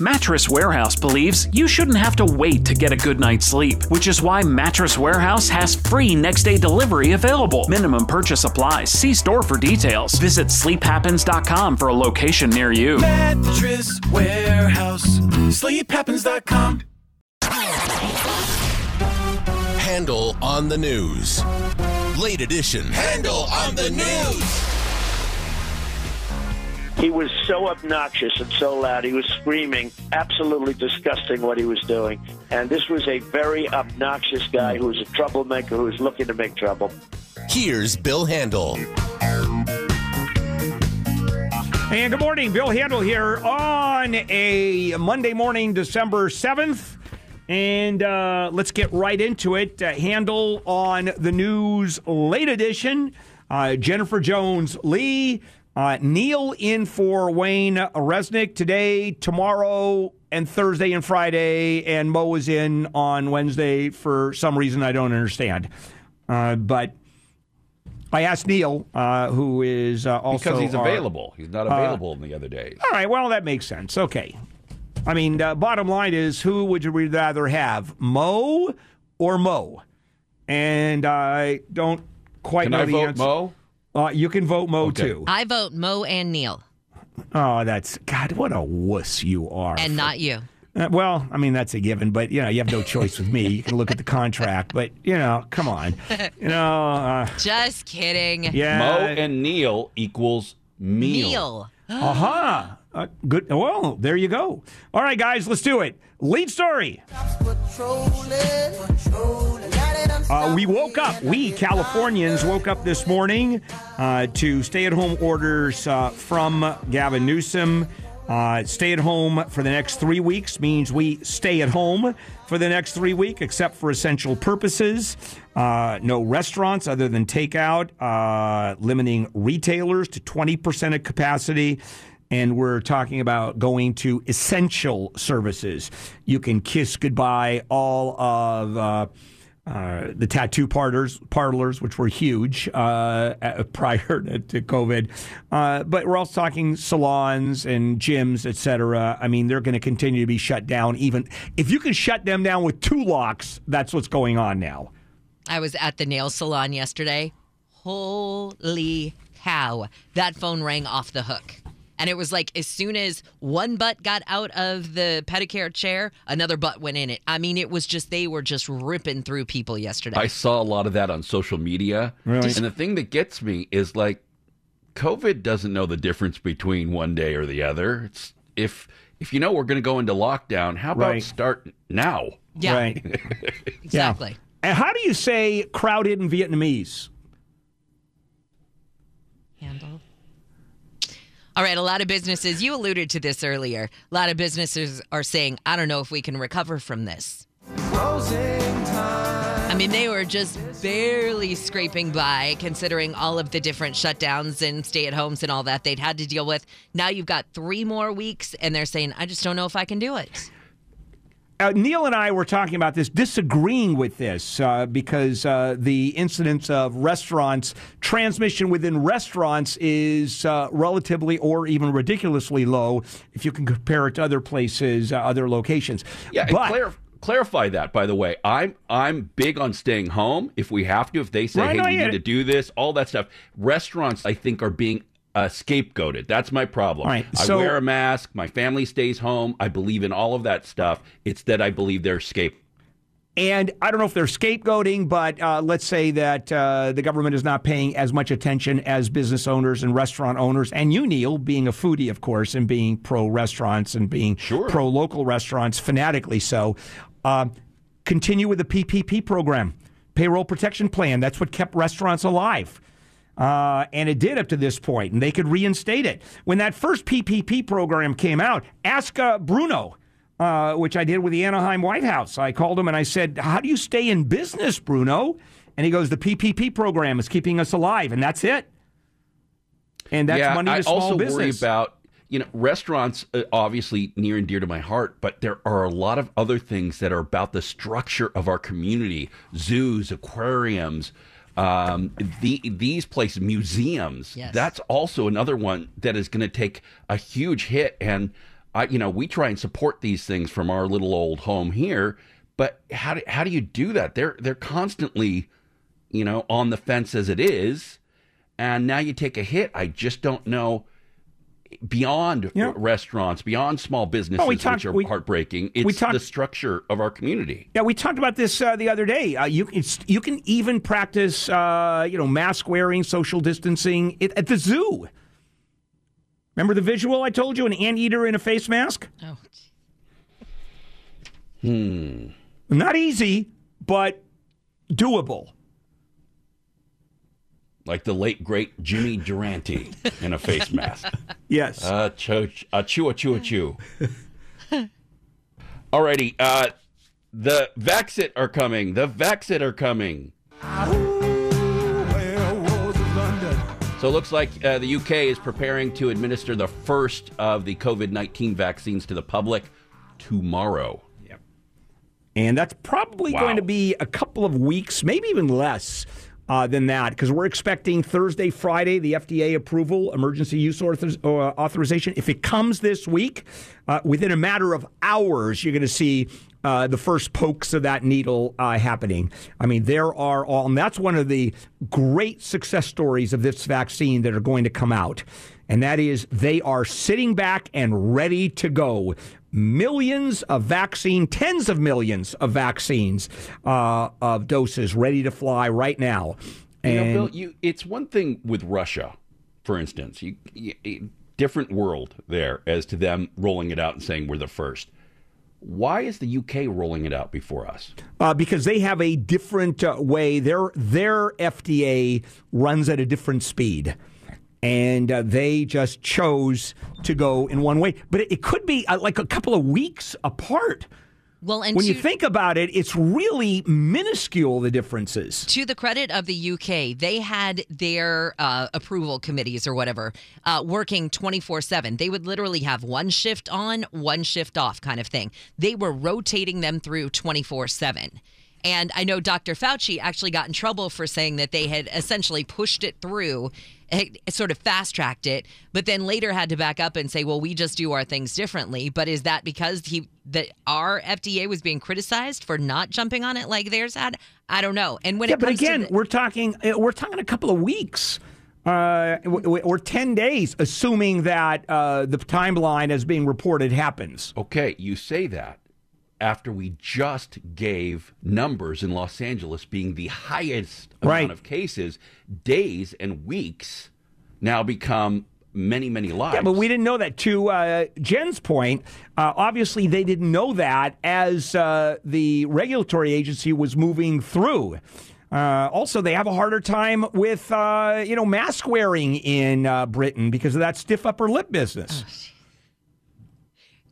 Mattress Warehouse believes you shouldn't have to wait to get a good night's sleep, which is why Mattress Warehouse has free next day delivery available. Minimum purchase applies. See store for details. Visit sleephappens.com for a location near you. Mattress Warehouse. Sleephappens.com. Handel on the news. Late edition. Handel on the news. He was so obnoxious and so loud. He was screaming, absolutely disgusting what he was doing. And this was a very obnoxious guy who was a troublemaker who was looking to make trouble. Here's Bill Handel. And good morning, Bill Handel here on a Monday morning, December 7th. And uh, let's get right into it. Uh, Handel on the news late edition. Uh, Jennifer Jones Lee, uh, Neil in for Wayne Resnick today, tomorrow, and Thursday and Friday. And Mo is in on Wednesday for some reason I don't understand. Uh, but I asked Neil, uh, who is uh, also Because he's our- available. He's not available in the other days. all right, well, that makes sense. Okay. I mean, uh, bottom line is who would you rather have, Mo or Mo? And I don't quite Can know I the vote answer. Mo? Uh, you can vote Mo Okay. too. I vote Mo and Neil, Oh, that's God. What a wuss you are. and not you. Uh, well, I mean that's a given, but you know you have no choice with me. You can look at the contract, but you know, come on, you know, uh, Just kidding. yeah. Mo and Neil equals meal. Neil. Aha. Uh, good. Well, there you go. All right, guys, let's do it. Lead story. Uh, we woke up, we Californians woke up this morning uh, to stay at home orders uh, from Gavin Newsom. Uh, stay at home for the next three weeks means we stay at home for the next three weeks, except for essential purposes. Uh, no restaurants other than takeout, uh, limiting retailers to 20% of capacity. And we're talking about going to essential services. You can kiss goodbye all of. Uh, uh, the tattoo parlors, parlors, which were huge uh, prior to, to COVID, uh, but we're also talking salons and gyms, et cetera. I mean, they're going to continue to be shut down. Even if you can shut them down with two locks, that's what's going on now. I was at the nail salon yesterday. Holy cow. That phone rang off the hook. And it was like as soon as one butt got out of the pedicure chair, another butt went in it. I mean, it was just, they were just ripping through people yesterday. I saw a lot of that on social media. Really? And the thing that gets me is like COVID doesn't know the difference between one day or the other. It's if if you know we're going to go into lockdown, how about Right. start now? yeah, Right. exactly. and how do you say crowded in Vietnamese? handle. All right, a lot of businesses, you alluded to this earlier. A lot of businesses are saying, I don't know if we can recover from this. I mean, they were just barely scraping by considering all of the different shutdowns and stay at homes and all that they'd had to deal with. Now you've got three more weeks, and they're saying, I just don't know if I can do it. Uh, Neil and I were talking about this, disagreeing with this uh, because uh, the incidence of restaurants, transmission within restaurants is uh, relatively or even ridiculously low if you can compare it to other places, uh, other locations. Yeah, but clar- clarify that by the way. I'm I'm big on staying home if we have to. If they say, Right, hey, we need to do this, all that stuff. Restaurants, I think, are being uh, scapegoated. That's my problem. Right, I wear a mask. My family stays home. I believe in all of that stuff. It's that I believe they're scape. And I don't know if they're scapegoating, but uh, let's say that uh, the government is not paying as much attention as business owners and restaurant owners. And you, Neil, being a foodie, of course, and being pro restaurants and being Sure. pro local restaurants, fanatically so, uh, continue with the PPP program, payroll protection plan. That's what kept restaurants alive. Uh, and it did up to this point, and they could reinstate it. When that first PPP program came out, ask uh, Bruno, uh, which I did with the Anaheim White House. I called him and I said, How do you stay in business, Bruno? And he goes, The PPP program is keeping us alive, and that's it. And that's yeah, money to I small also worry about you know restaurants, uh, obviously near and dear to my heart, but there are a lot of other things that are about the structure of our community: zoos, aquariums. Um, the, these places, museums. Yes. That's also another one that is going to take a huge hit. And I, you know, we try and support these things from our little old home here, but how do, how do you do that? They're they're constantly, you know, on the fence as it is, and now you take a hit. I just don't know beyond Yeah. restaurants, beyond small businesses, we talked- which are we- heartbreaking. It's talked- the structure of our community. Yeah, we talked about this uh, the other day. Uh, you it's, you can even practice, uh, you know, mask wearing, social distancing it, at the zoo. Remember the visual I told you? An anteater in a face mask. Oh, Hmm. Not easy, but doable. Like the late great Jimmy Durante in a face mask. Yes. Uh, cho- a chew, a chew, a chew. Alrighty, uh, the Vaxit are coming. The Vaxit are coming. So it looks like uh, the UK is preparing to administer the first of the COVID 19 vaccines to the public tomorrow. Yep. And that's probably Wow. going to be a couple of weeks, maybe even less uh, than that, because we're expecting Thursday, Friday, the FDA approval, emergency use author- uh, authorization. If it comes this week, uh, within a matter of hours, you're going to see. Uh, the first pokes of that needle uh, happening. I mean, there are all, and that's one of the great success stories of this vaccine that are going to come out. And that is they are sitting back and ready to go millions of vaccine, tens of millions of vaccines uh, of doses ready to fly right now. You know, Bill, you, it's one thing with Russia, for instance. You, you, different world there as to them rolling it out and saying we're the first. Why is the UK rolling it out before us? uh, because they have a different uh, way, their their FDA runs at a different speed. And uh, they just chose to go in one way. But it, it could be uh, like a couple of weeks apart. well, and When to, you think about it, it's really minuscule, the differences. to the credit of the UK, they had their uh, approval committees or whatever uh, working 24 7. They would literally have one shift on, one shift off kind of thing. They were rotating them through 24 7. And I know Dr. Fauci actually got in trouble for saying that they had essentially pushed it through, eh, sort of fast tracked it, but then later had to back up and say, "Well, we just do our things differently." But is that because he that our FDA was being criticized for not jumping on it like theirs had? I don't know. And when Yeah, it but again, to the, we're talking uh, we're talking a couple of weeks. Uh, w- w- or 10 days, assuming that uh, the timeline as being reported happens. Okay, you say that after we just gave numbers in Los Angeles being the highest Right. amount of cases, days and weeks now become many, many lives. Yeah, but we didn't know that. To uh, Jen's point, uh, obviously they didn't know that as uh, the regulatory agency was moving through. Uh, also, they have a harder time with uh, you know mask wearing in uh, Britain because of that stiff upper lip business.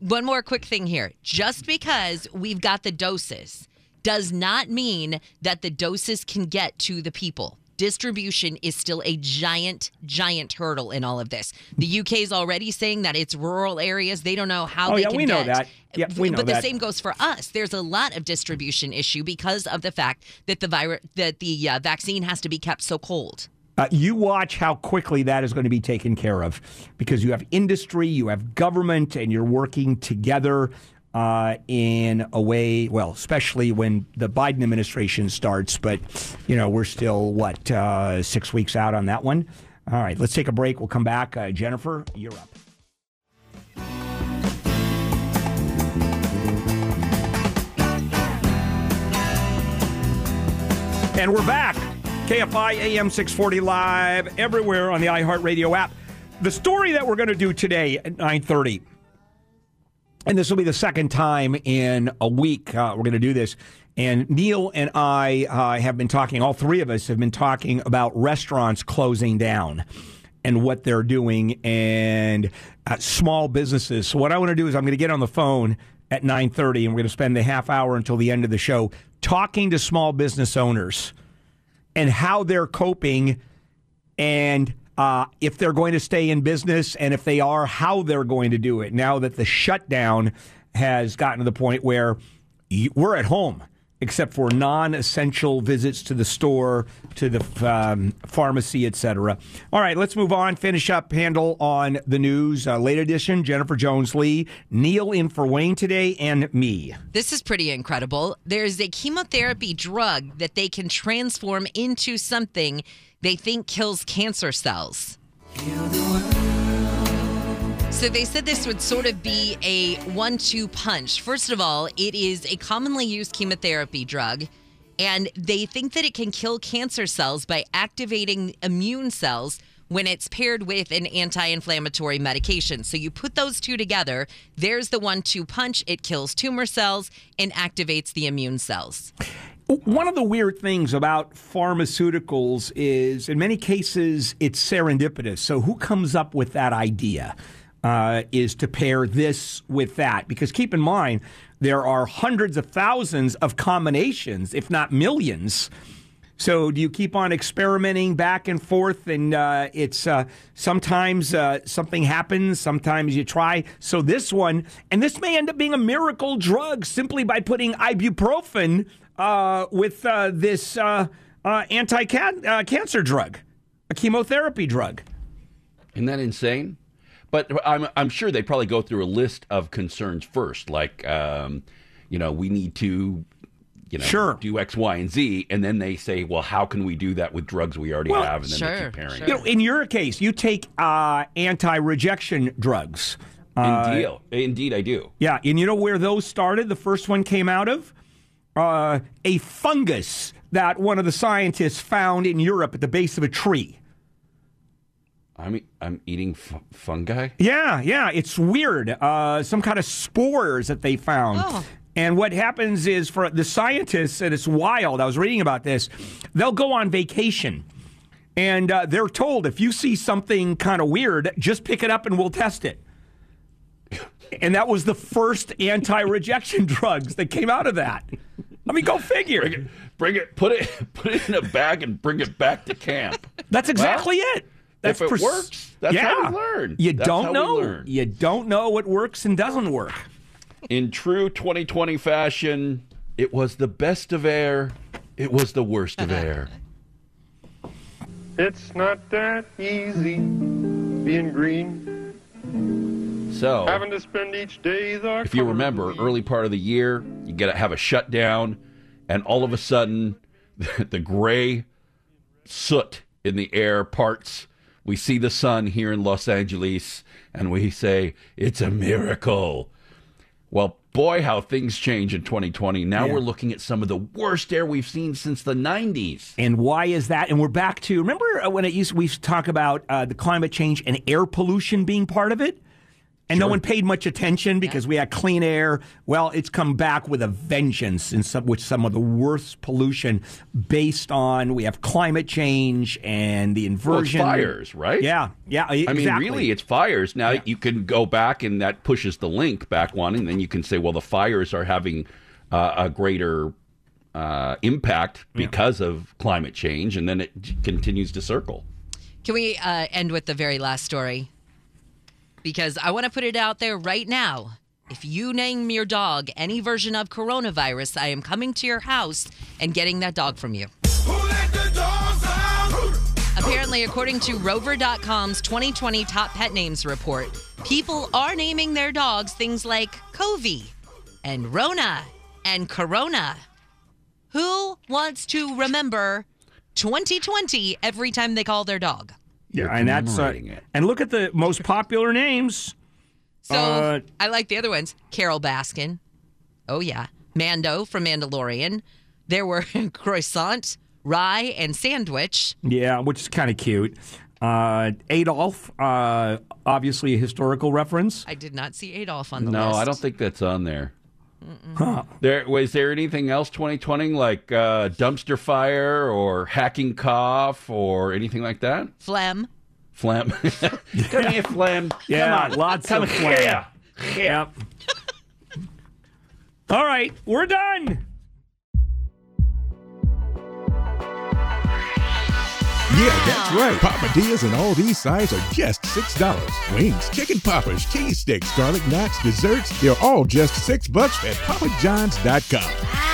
One more quick thing here. Just because we've got the doses does not mean that the doses can get to the people. Distribution is still a giant, giant hurdle in all of this. The UK is already saying that it's rural areas. They don't know how Oh, they yeah, can we know get. that. Yeah, we know but that. the same goes for us. There's a lot of distribution issue because of the fact that the virus, that the uh, vaccine has to be kept so cold. Uh, you watch how quickly that is going to be taken care of because you have industry, you have government, and you're working together uh, in a way, well, especially when the Biden administration starts. But, you know, we're still, what, uh, six weeks out on that one? All right, let's take a break. We'll come back. Uh, Jennifer, you're up. And we're back. KFI AM 640 live everywhere on the iHeartRadio app. The story that we're going to do today at 9:30 and this will be the second time in a week uh, we're going to do this. And Neil and I uh, have been talking, all three of us have been talking about restaurants closing down and what they're doing and uh, small businesses. So what I want to do is I'm going to get on the phone at 9:30 and we're going to spend the half hour until the end of the show talking to small business owners and how they're coping and uh, if they're going to stay in business and if they are, how they're going to do it now that the shutdown has gotten to the point where you, we're at home. Except for non-essential visits to the store, to the um, pharmacy, etc. All right, let's move on. Finish up Handel on the news. Uh, late edition. Jennifer Jones Lee, Neil in for Wayne today, and me. This is pretty incredible. There's a chemotherapy drug that they can transform into something they think kills cancer cells. So they said this would sort of be a one two punch. First of all, it is a commonly used chemotherapy drug, and they think that it can kill cancer cells by activating immune cells when it's paired with an anti inflammatory medication. So you put those two together, there's the one two punch. It kills tumor cells and activates the immune cells. One of the weird things about pharmaceuticals is, in many cases, it's serendipitous. So, who comes up with that idea? Uh, is to pair this with that. Because keep in mind, there are hundreds of thousands of combinations, if not millions. So do you keep on experimenting back and forth, and uh, it's uh, sometimes uh, something happens, sometimes you try. So this one, and this may end up being a miracle drug simply by putting ibuprofen uh, with uh, this uh, anti-cancer drug, a chemotherapy drug. Isn't that insane? But I'm I'm sure they probably go through a list of concerns first, like um, you know we need to you know sure. do X, Y, and Z, and then they say, well, how can we do that with drugs we already well, have, and then sure, they keep pairing. Sure. You know, in your case, you take uh, anti-rejection drugs. Uh, Indeed, indeed, I do. Yeah, and you know where those started? The first one came out of uh, a fungus that one of the scientists found in Europe at the base of a tree. I'm I'm eating f- fungi. Yeah, yeah, it's weird. Uh, some kind of spores that they found. Oh. And what happens is for the scientists, and it's wild. I was reading about this. They'll go on vacation, and uh, they're told if you see something kind of weird, just pick it up and we'll test it. And that was the first anti-rejection drugs that came out of that. I mean, go figure. Bring it, bring it, put it, put it in a bag and bring it back to camp. That's exactly it. That's if it pres- works, that's yeah. how we learn. You That's don't know. learn. You don't know what works and doesn't work. In true 2020 fashion, it was the best of air. It was the worst of air. It's not that easy being green. So, Having to spend each day the if you remember, early part of the year, you got to have a shutdown, and all of a sudden, the gray soot in the air parts. We see the sun here in Los Angeles, and we say, It's a miracle. Well, boy, how things change in 2020. Now Yeah. we're looking at some of the worst air we've seen since the 90s. And why is that? And we're back to remember uh, when it used we used to talk about uh, the climate change and air pollution being part of it, and no one paid much attention because we had clean air. Well, it's come back with a vengeance in some with some of the worst pollution based on we have climate change and the Well, it's inversion fires, right? Yeah, yeah. I mean, really, it's fires. Now you can go back, and that pushes the link back one, and then you can say, well, the fires are having uh, a greater uh, impact because of climate change, and then it continues to circle. Can we uh, end with the very last story? Because I want to put it out there right now. If you name your dog any version of coronavirus, I am coming to your house and getting that dog from you. Apparently, according to Rover.com's 2020 Top Pet Names report, people are naming their dogs things like Covey and Rona and Corona. Who wants to remember 2020 every time they call their dog? Yeah, and that's uh, it. and look at the most popular names. So Uh, I like the other ones. Carole Baskin. Oh yeah. Mando from Mandalorian. There were croissant, rye, and sandwich. Yeah, which is kind of cute. Uh, Adolf, uh, obviously a historical reference. I did not see Adolf on the No, list. No, I don't think that's on there. There was there anything else 2020 like uh, dumpster fire or hacking cough or anything like that? Phlegm. Phlegm. Come here, phlegm. Yeah, Come on. lots Come of here. Yep. All right, we're done. Yeah, that's right. Papa Diaz and all these sides are just $6. Wings, chicken poppers, cheese sticks, garlic knots, desserts, they're all just 6 bucks at papajohns.com.